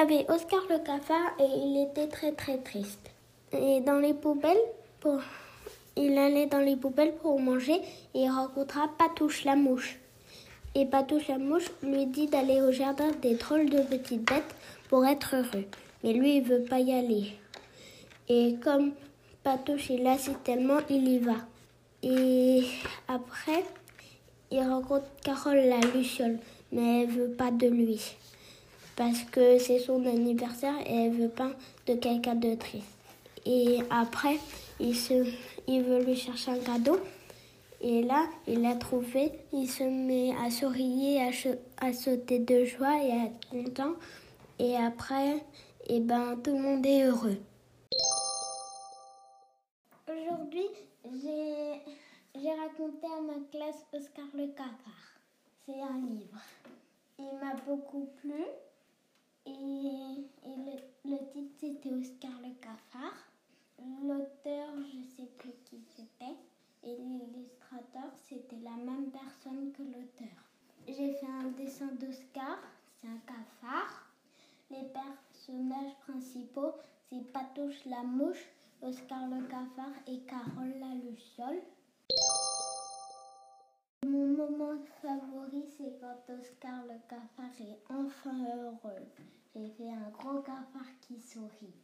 avait Oscar le cafard et il était très très triste. Et dans les poubelles, il allait dans les poubelles pour manger et il rencontra Patouche la mouche. Et Patouche la mouche lui dit d'aller au jardin des drôles de petites bêtes pour être heureux. Mais lui, il veut pas y aller. Et comme Patouche, il l'assiste tellement, il y va. Et après, il rencontre Carole la luciole, mais elle veut pas de lui. Parce que c'est son anniversaire et elle veut pas de quelqu'un de triste. Et après, il, se, il veut lui chercher un cadeau. Et là, il l'a trouvé. Il se met à sourire, à, sauter de joie et à être content. Et après, eh ben, tout le monde est heureux. Aujourd'hui, j'ai j'ai raconté à ma classe Oscar le cafard. C'est un livre. Il m'a beaucoup plu. Et, le titre, c'était Oscar le cafard. L'auteur, je ne sais plus qui c'était. Et l'illustrateur, c'était la même personne que l'auteur. J'ai fait un dessin d'Oscar, c'est un cafard. Les personnages principaux, c'est Patouche la mouche, Oscar le cafard et Carole la luciole. Mon moment favori, c'est quand Oscar le cafard est enfin heureux. J'ai fait un gros cafard qui sourit.